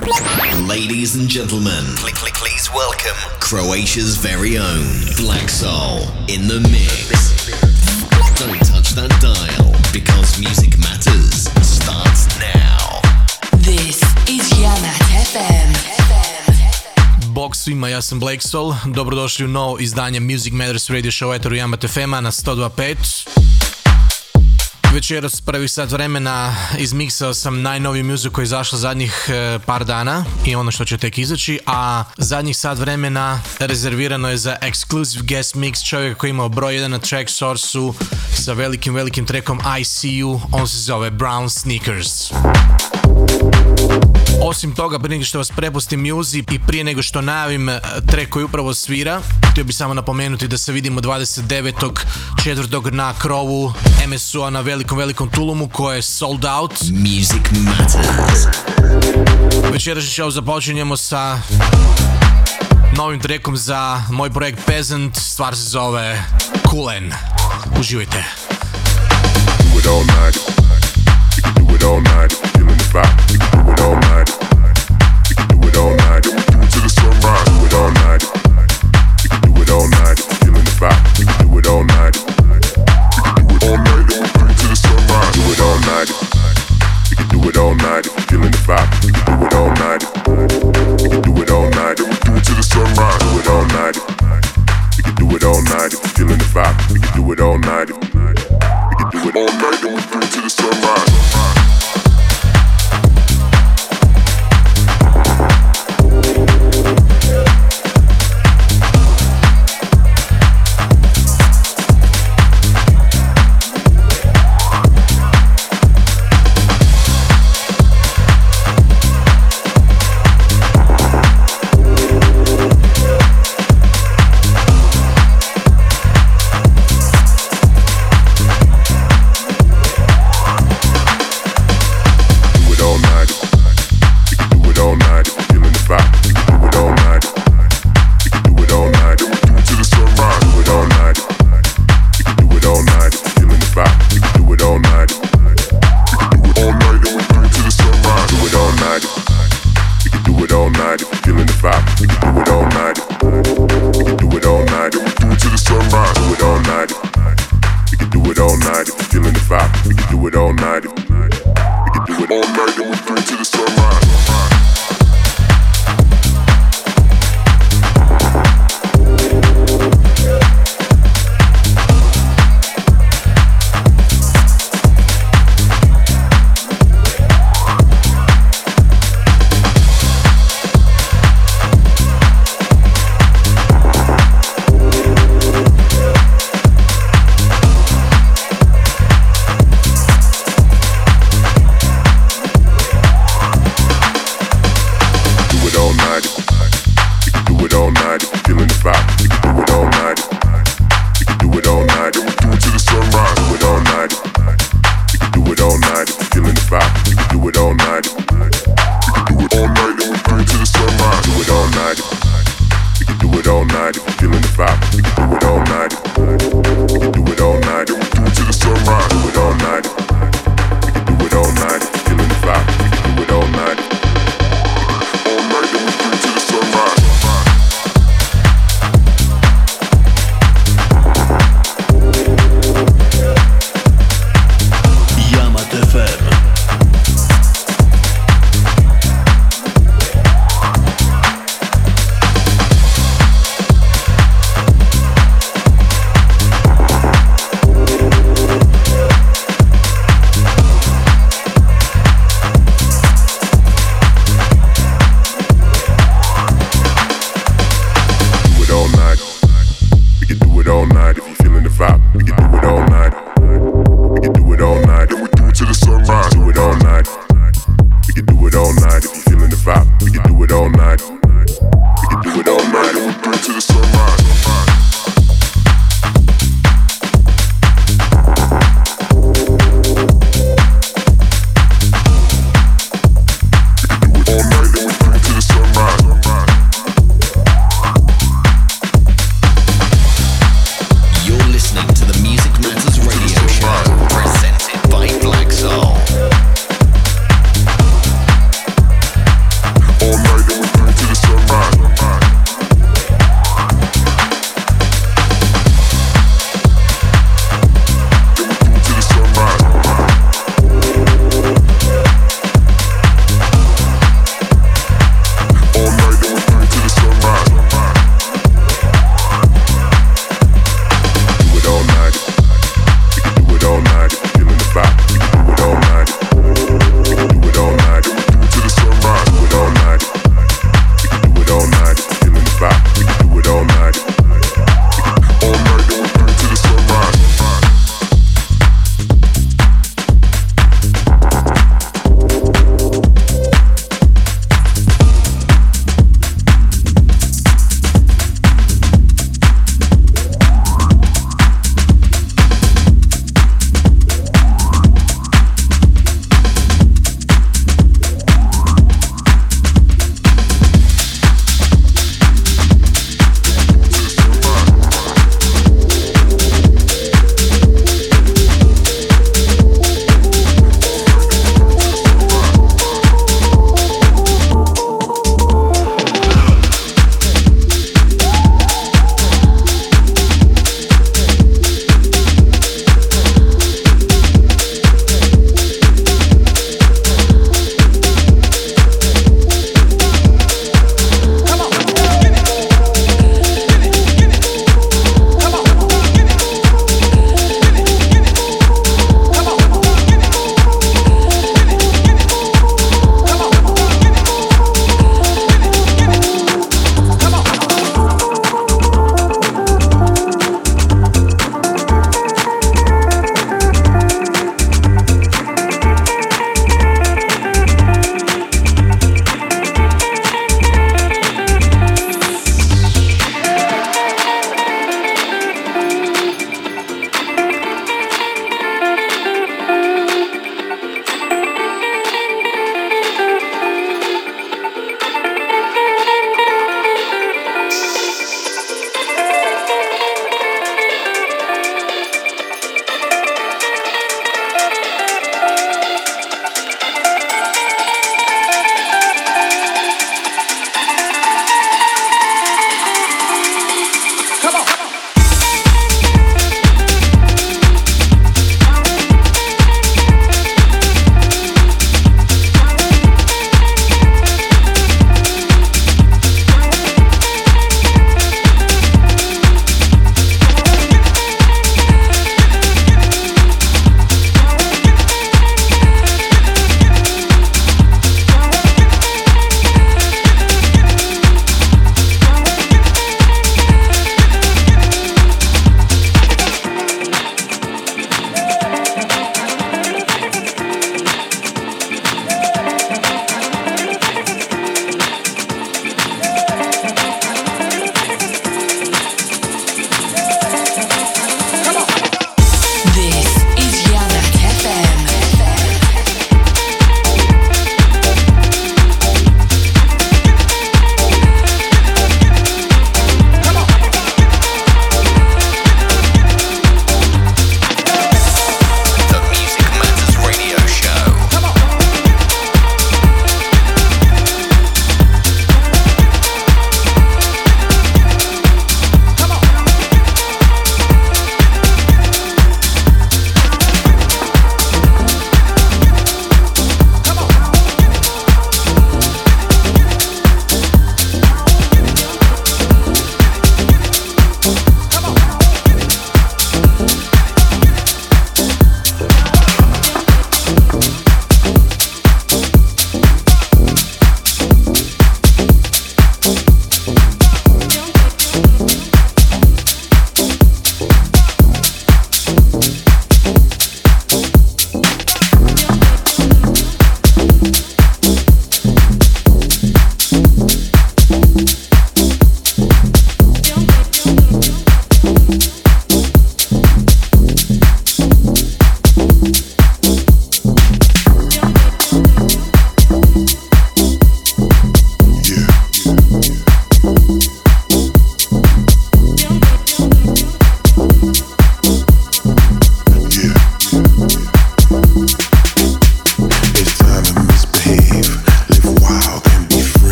Ladies and gentlemen, click click please welcome Croatia's very own Black Soul in the mix. Don't touch that dial because music matters starts now. This is Yama FM. Bog svima, ja sam Black Soul. Dobrodošli u novo izdanje Music Matters Radio Show Etoru Yamat FM-a na 102.5. Večeras prvi sat vremena izmiksao sam najnoviju muziku koja je izašla zadnjih e, par dana i ono što će tek izaći, a zadnjih sat vremena rezervirano je za exclusive guest mix čovjeka koji imao broj 1 na track source sa velikim, velikim trekom ICU, on se zove Brown Sneakers. Osim toga, prije nego što vas prepustim Muzi i prije nego što najavim eh, trek koji upravo svira, htio bih samo napomenuti da se vidimo 29. četvrtog na krovu MSU-a na velikom, velikom Tulumu koje je sold out. Music matters. Večerašnji show započinjemo sa novim trekom za moj projekt Peasant, stvar se zove Kulen. Uživajte. Do it all night. Do it all night. back.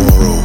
tomorrow.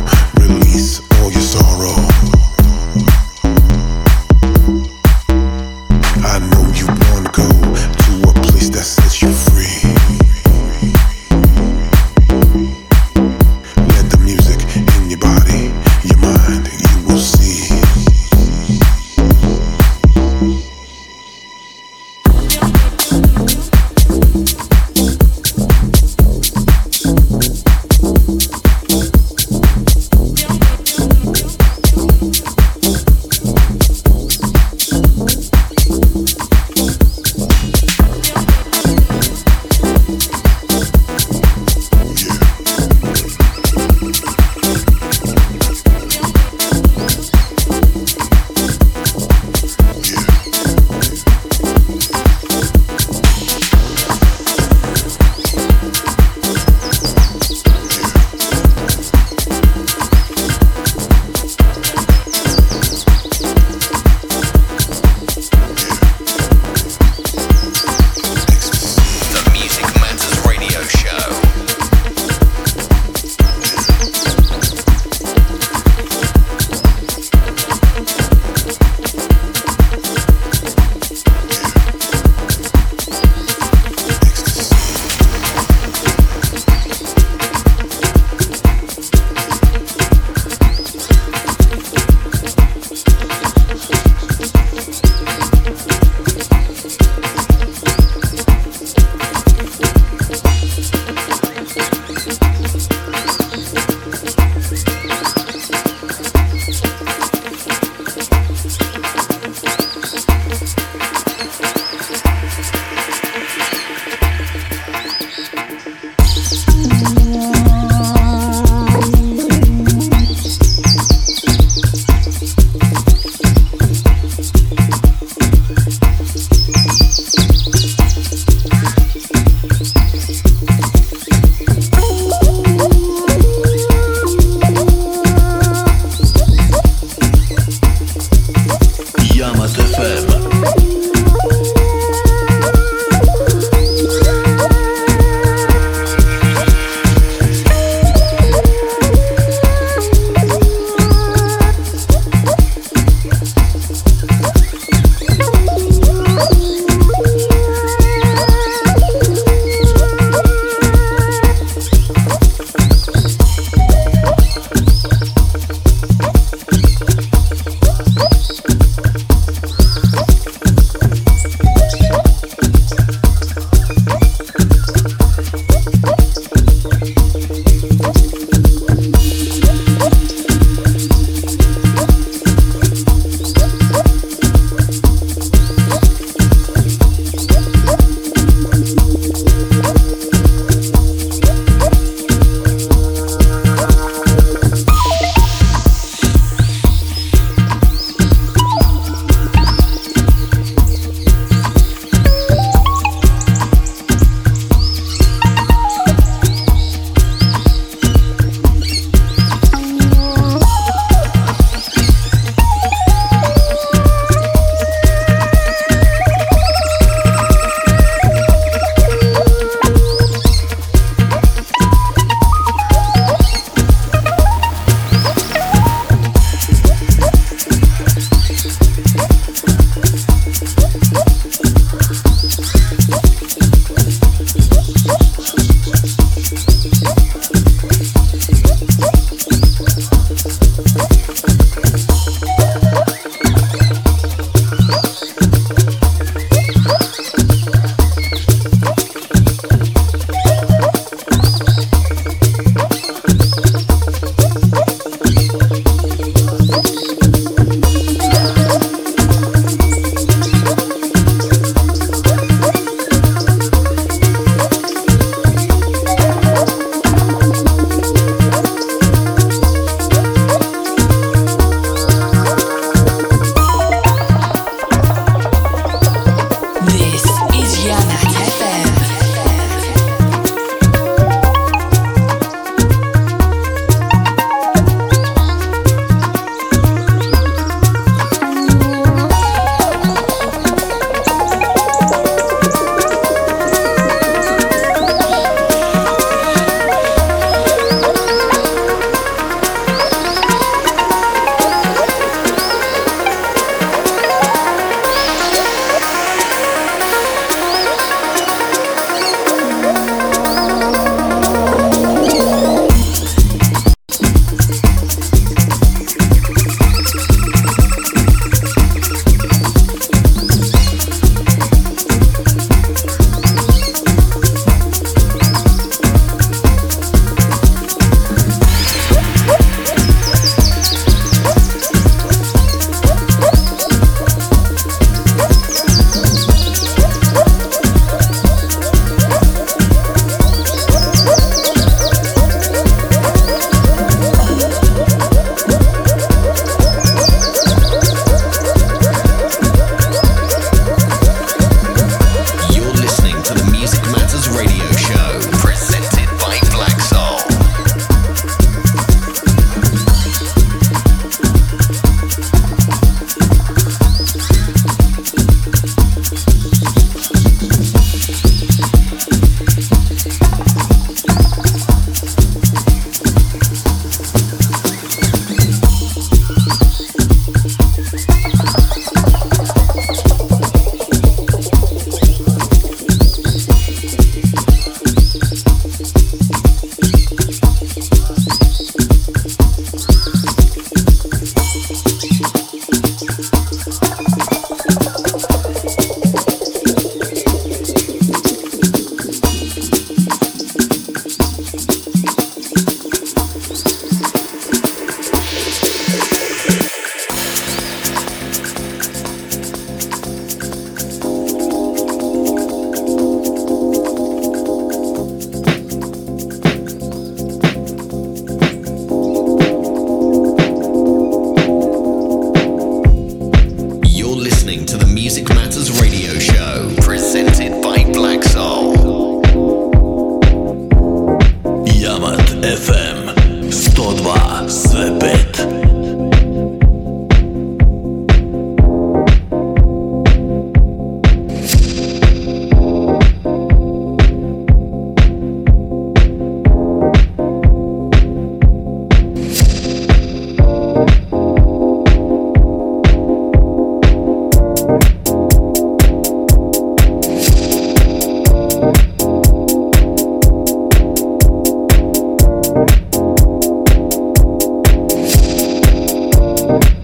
You.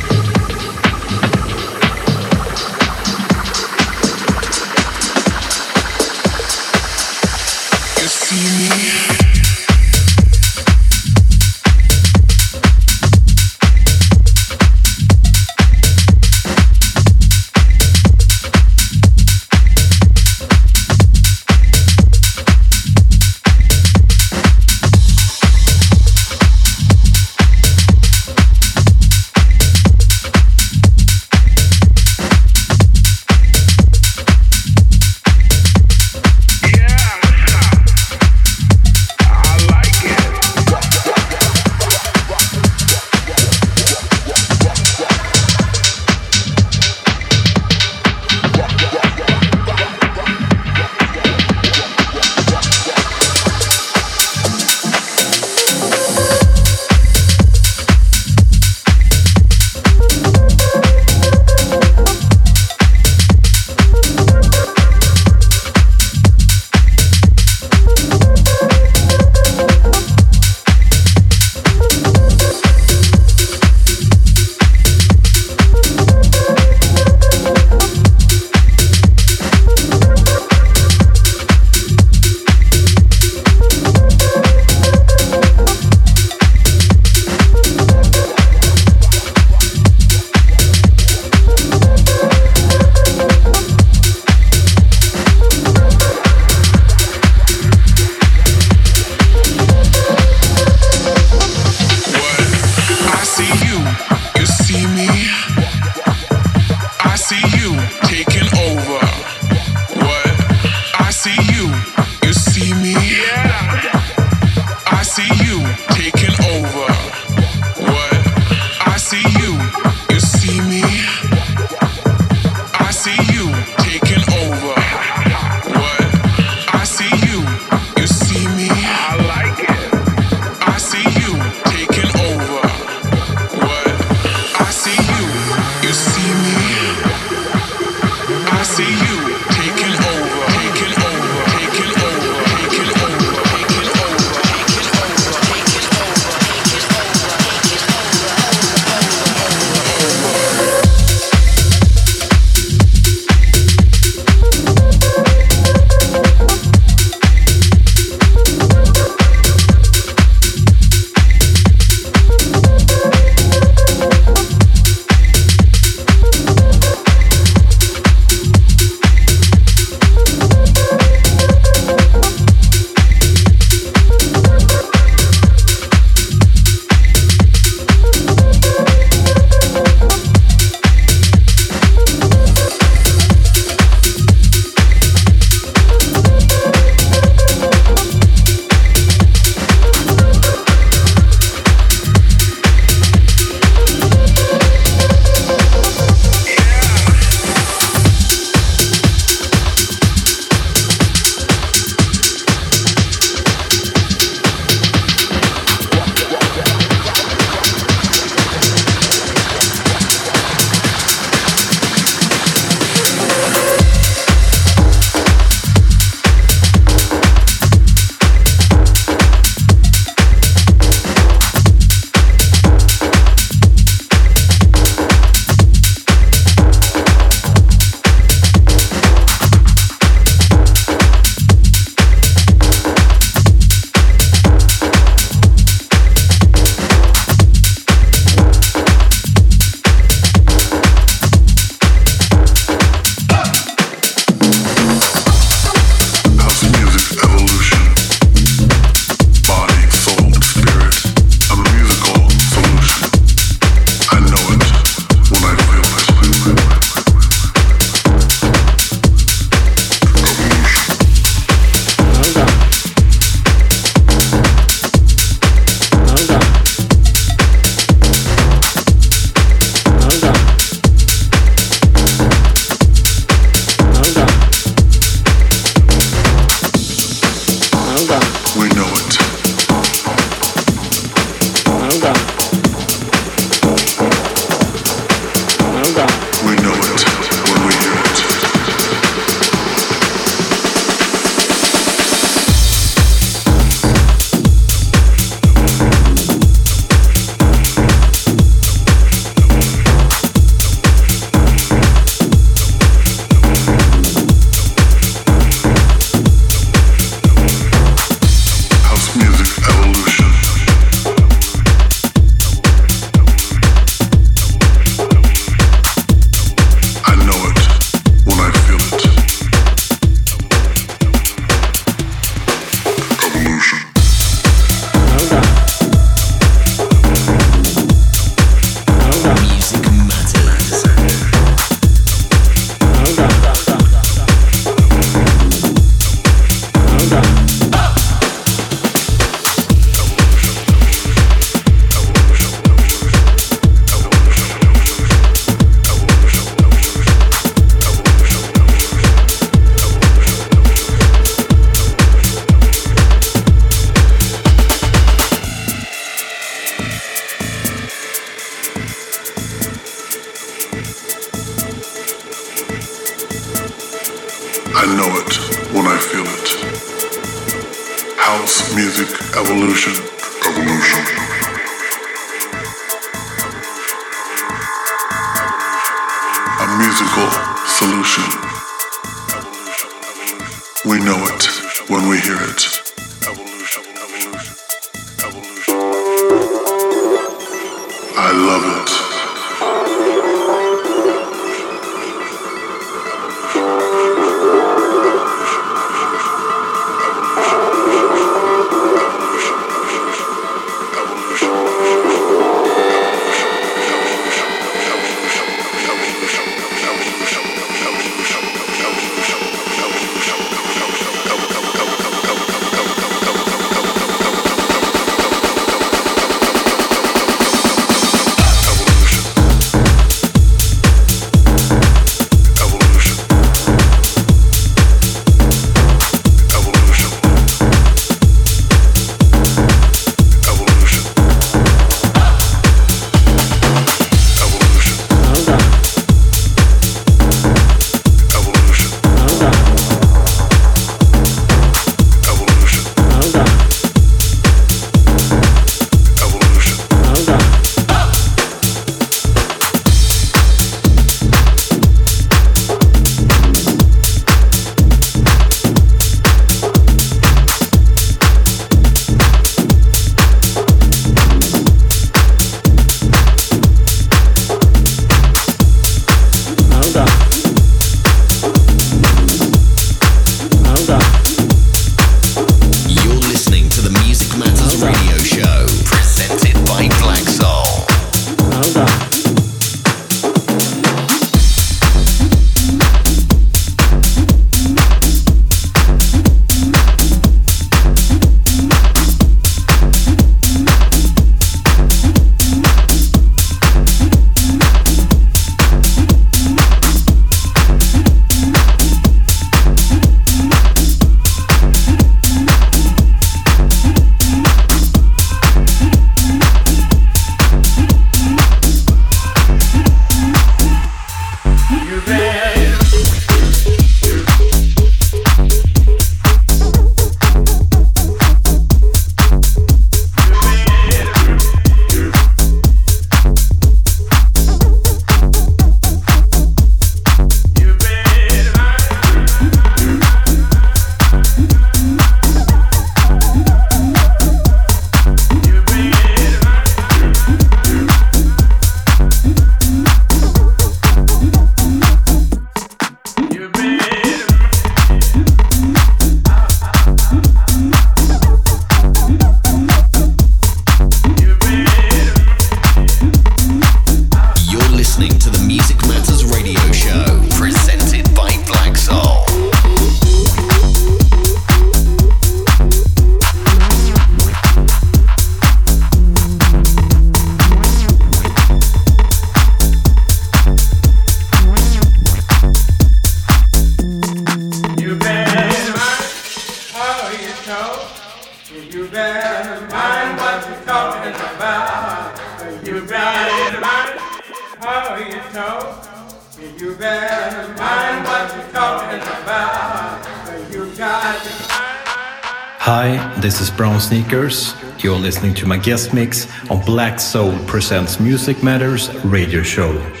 Sneakers. You're listening to my guest mix on Black Soul Presents Music Matters radio show.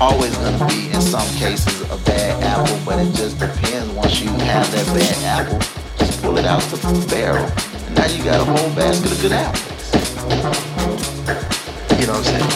always going to be in some cases a bad apple, but it just depends. Once you have that bad apple, just pull it out the barrel. And now you got a whole basket of good apples. You know what I'm saying?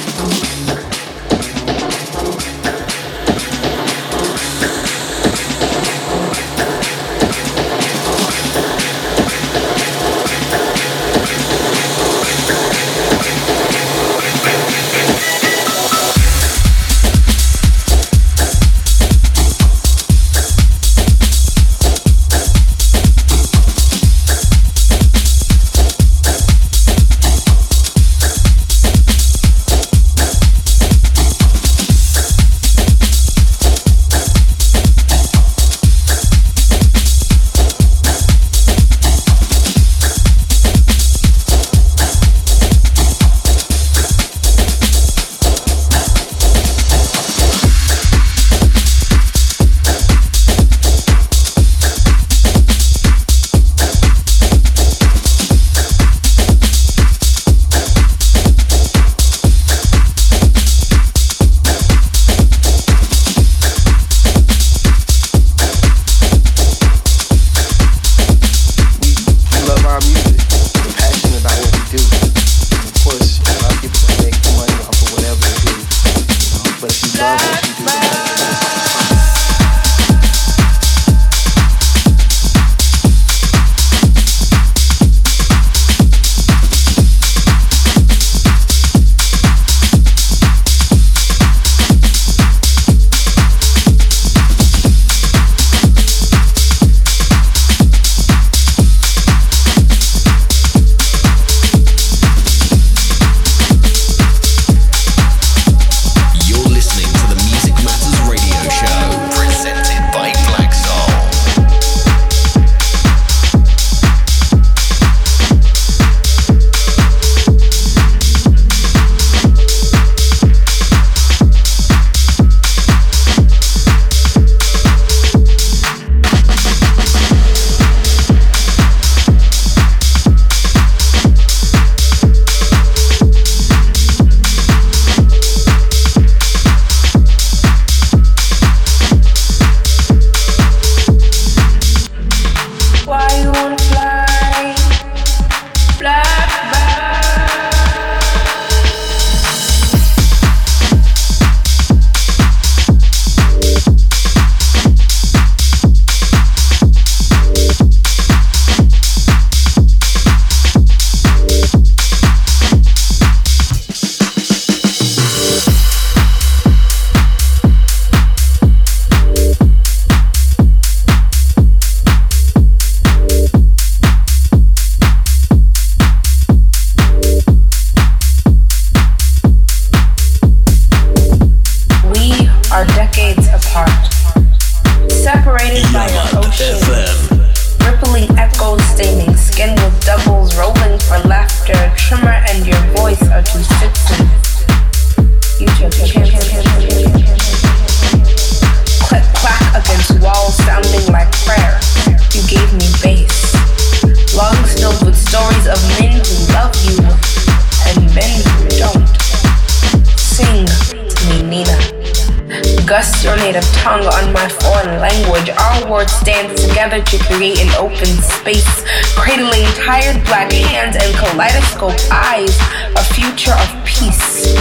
Native tongue on my foreign language. Our words stand together to create an open space, cradling tired black hands and kaleidoscope eyes, a future of peace.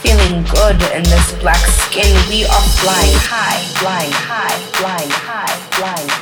Feeling good in this black skin, we are flying high, flying high, flying high, flying high,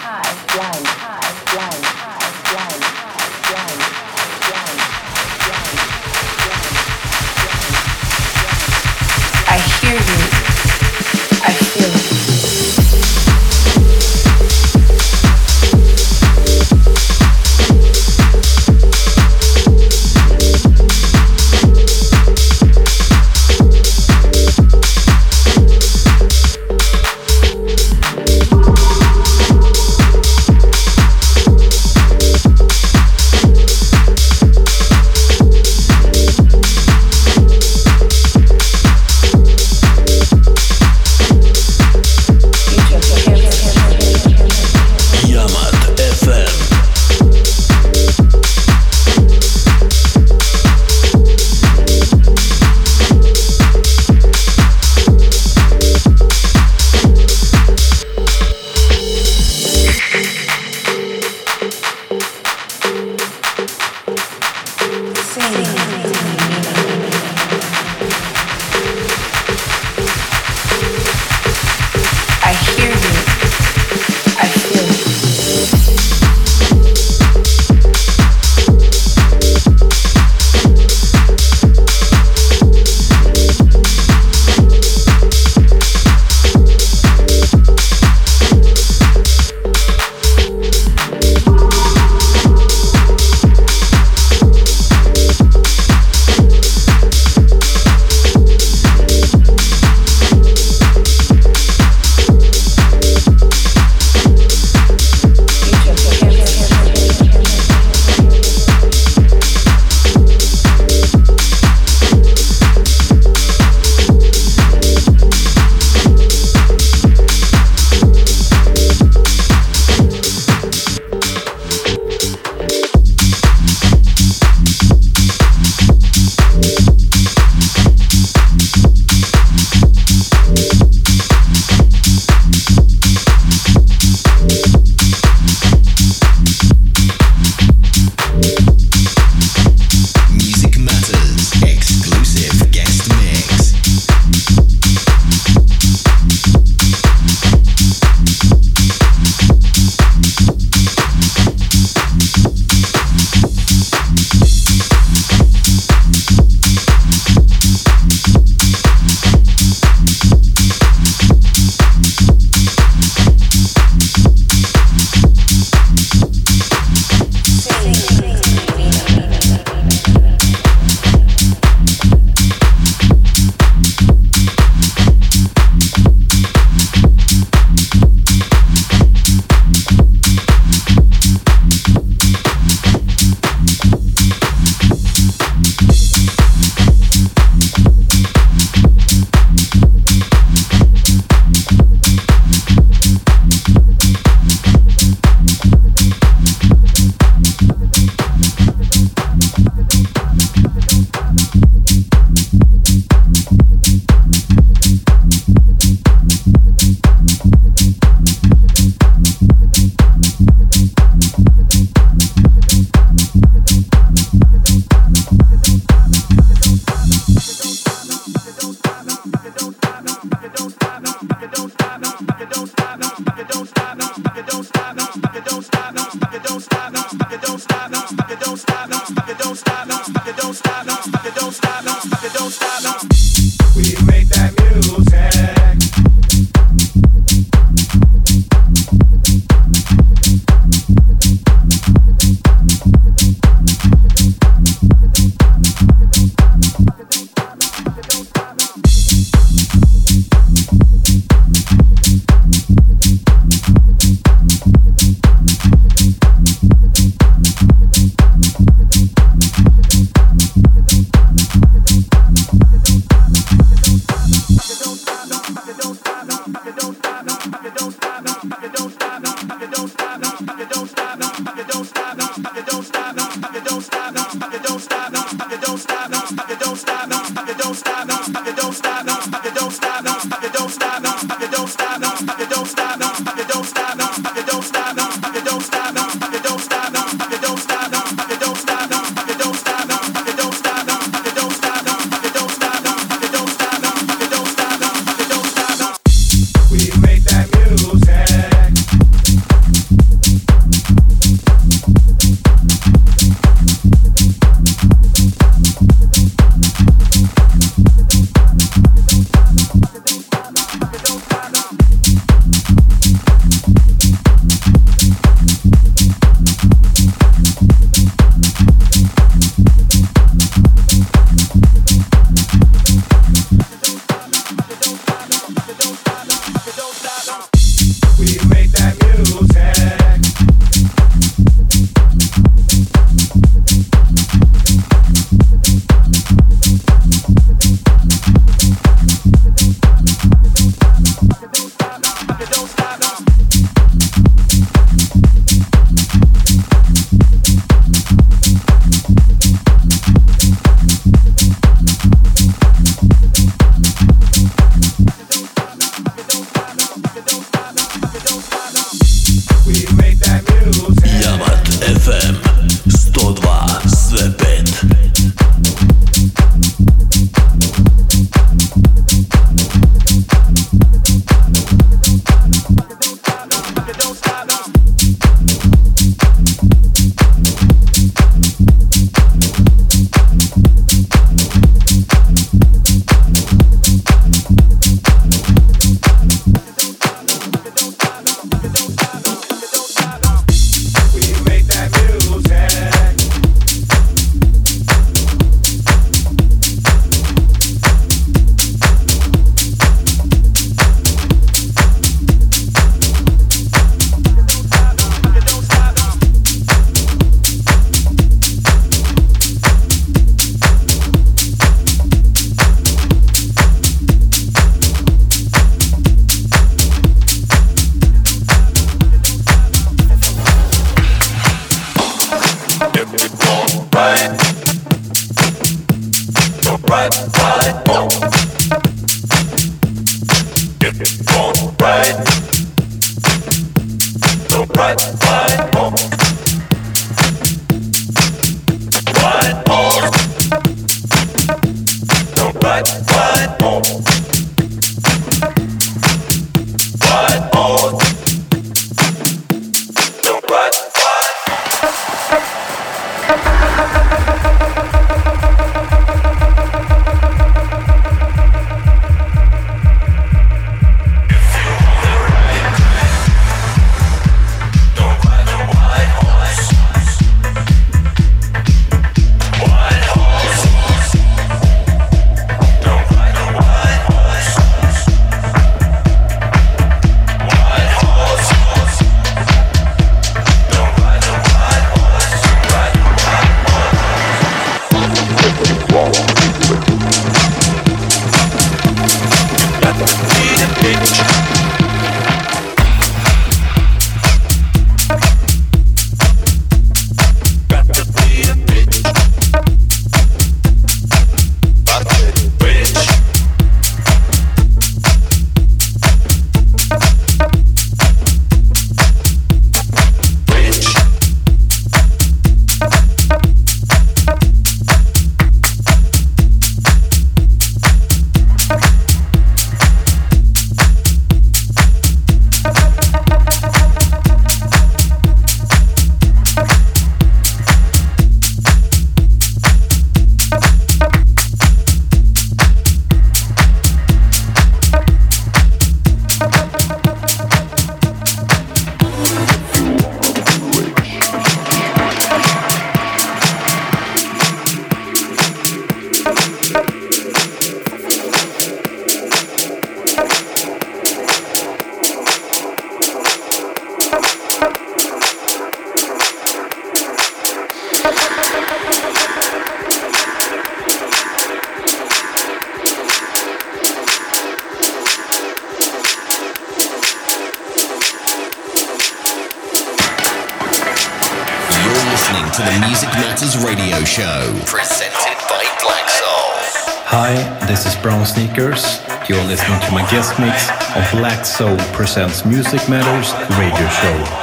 mix on Black Soul Presents Music Matters radio show.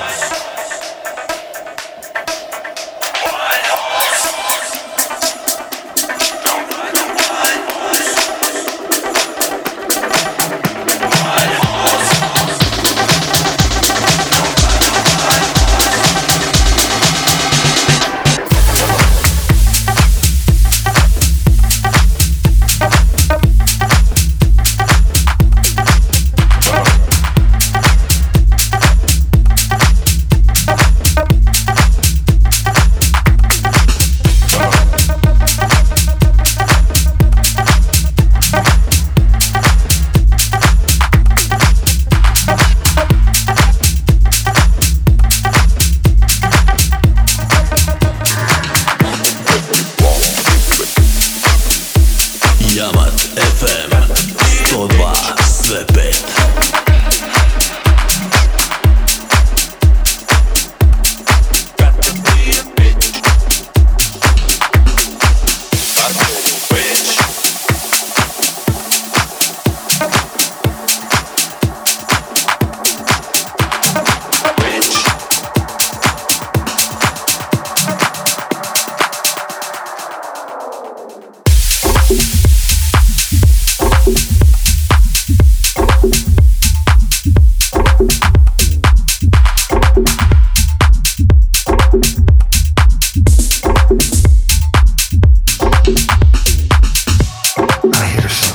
I hear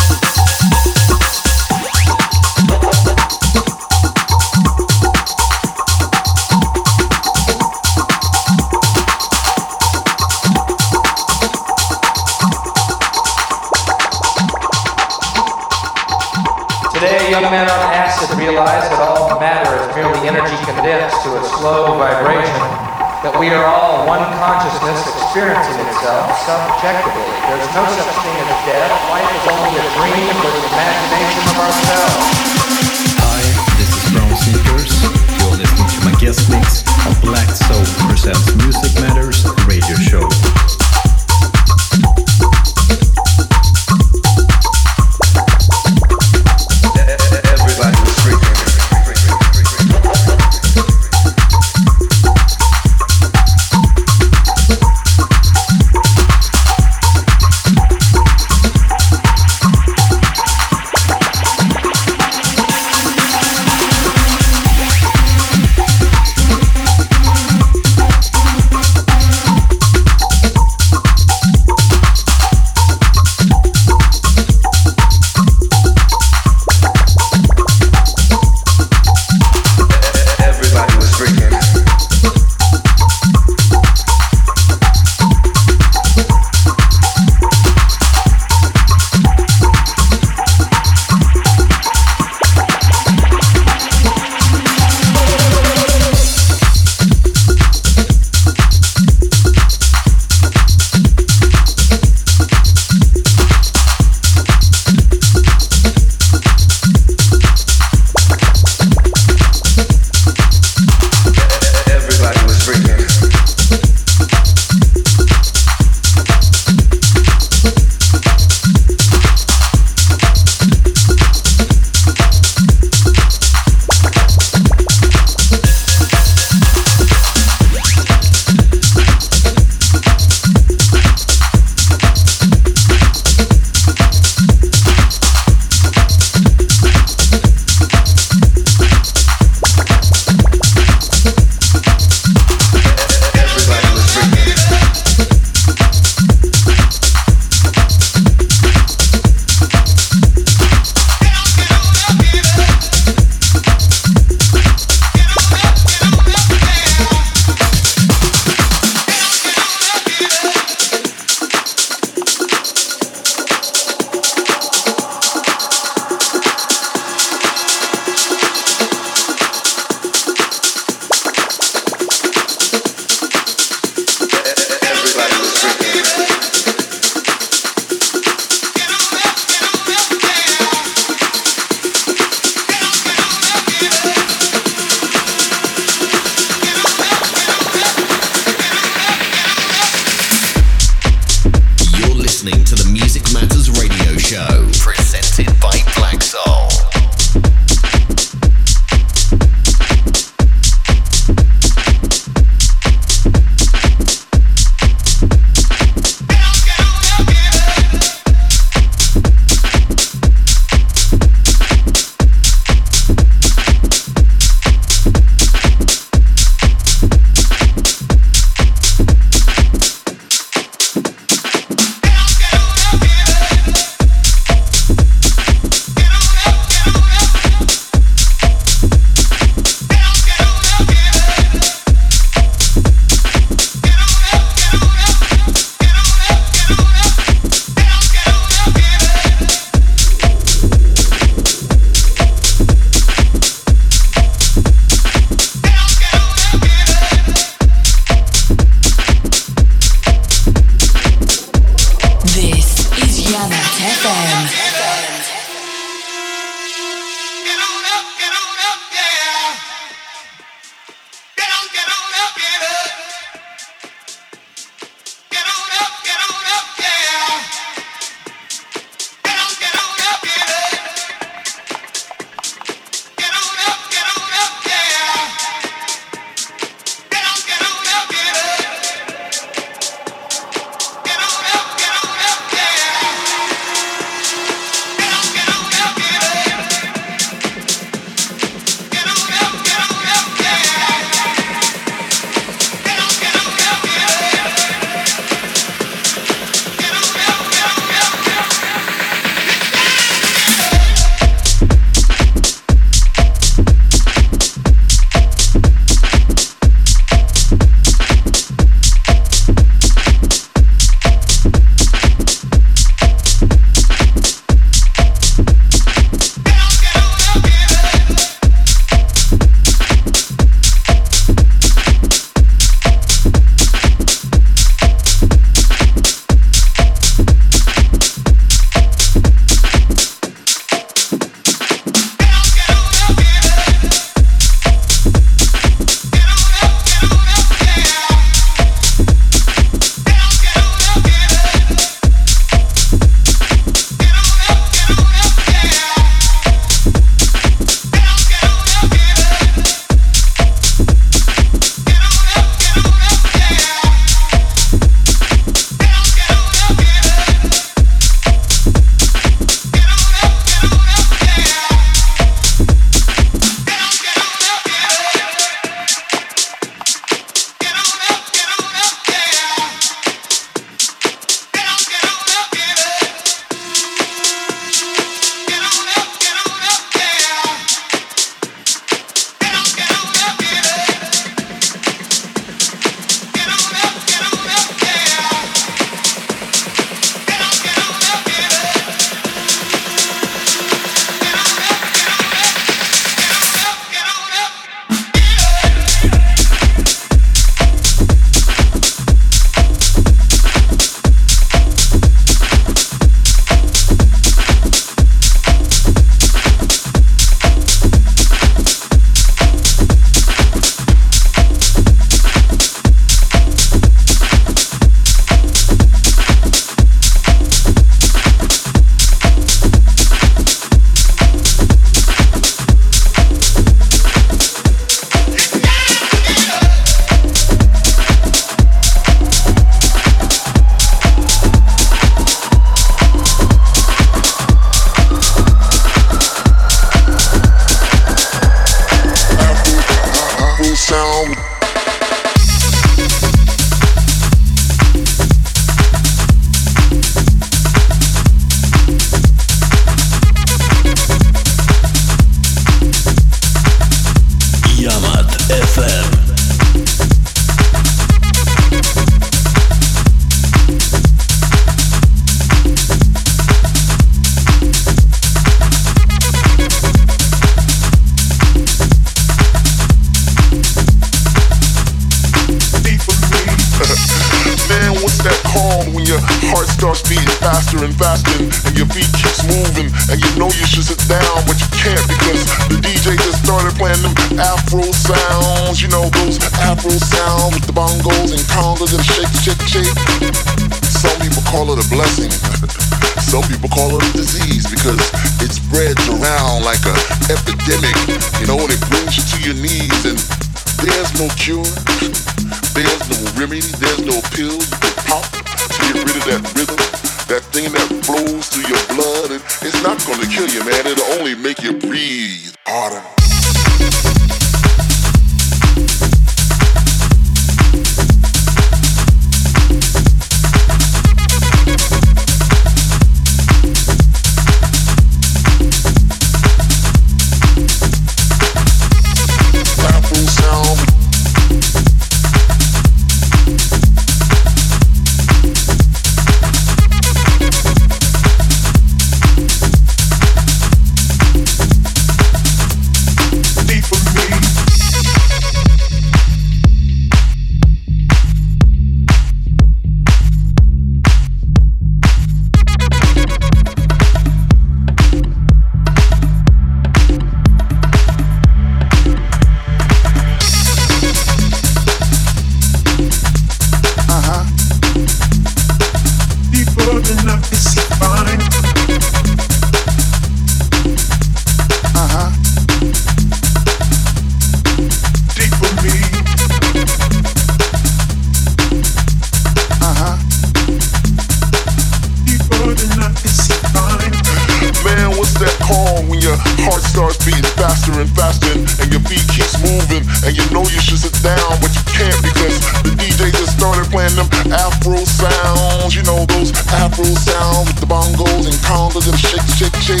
shape.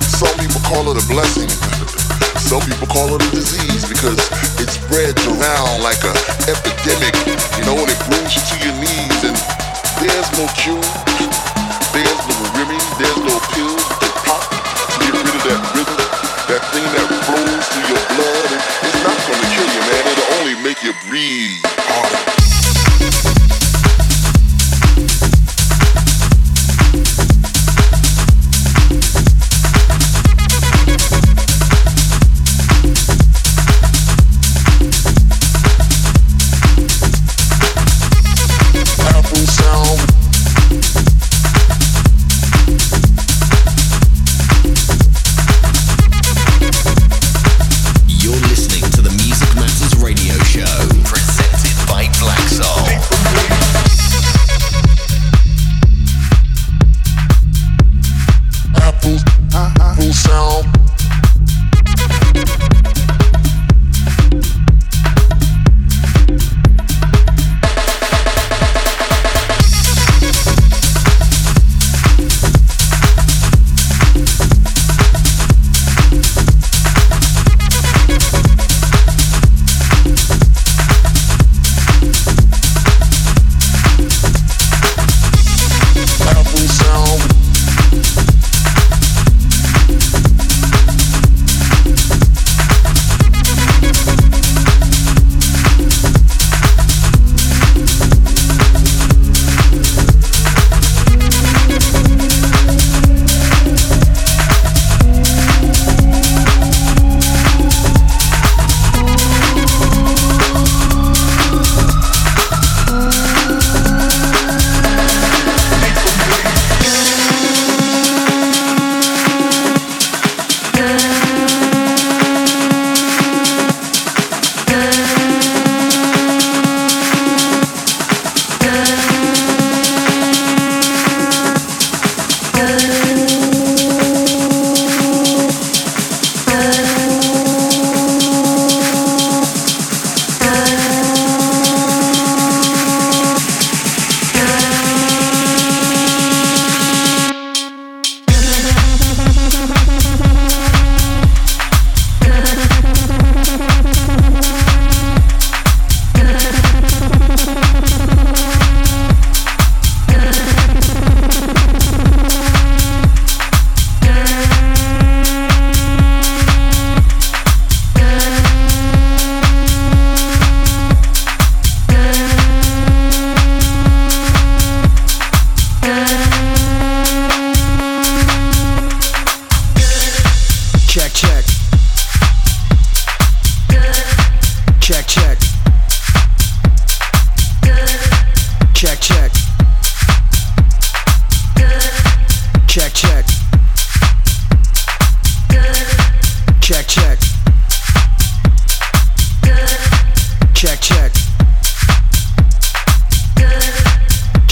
Some people call it a blessing. Some people call it a disease because it spreads around like an epidemic, you know, and it brings you to your knees. And there's no cure, there's no remedy, there's no pills.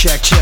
check, check.